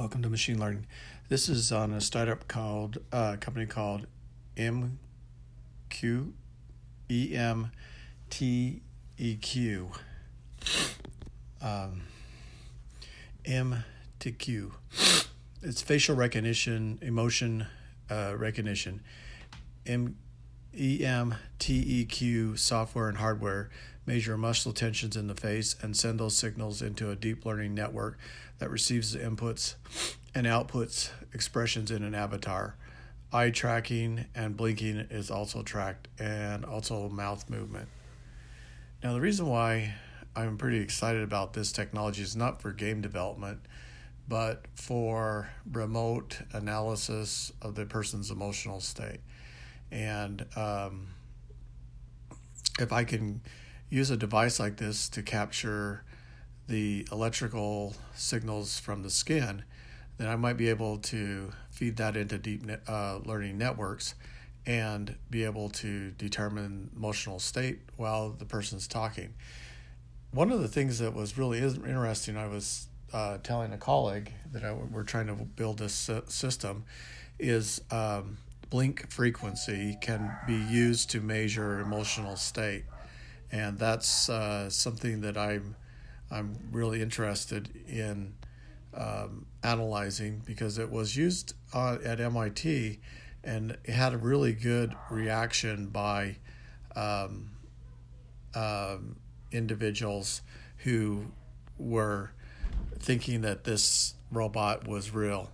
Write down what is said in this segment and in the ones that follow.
Welcome to machine learning. This is on a startup called uh, company called MQ EMTEQ. Um, M to Q. It's facial recognition, emotion uh, recognition. M E M T E Q software and hardware measure muscle tensions in the face and send those signals into a deep learning network that receives the inputs and outputs expressions in an avatar. Eye tracking and blinking is also tracked, and also mouth movement. Now, the reason why I'm pretty excited about this technology is not for game development, but for remote analysis of the person's emotional state. And um, if I can use a device like this to capture the electrical signals from the skin, then I might be able to feed that into deep uh, learning networks and be able to determine emotional state while the person's talking. One of the things that was really interesting, I was uh, telling a colleague that we're trying to build this system, is um, blink frequency can be used to measure emotional state, and that's uh, something that I'm I'm really interested in um, analyzing because it was used at MIT, and it had a really good reaction by um, um, individuals who were thinking that this robot was real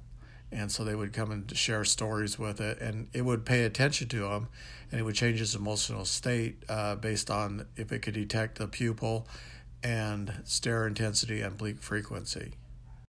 and so they would come and share stories with it and it would pay attention to him and it would change his emotional state uh, based on if it could detect the pupil and stare intensity and blink frequency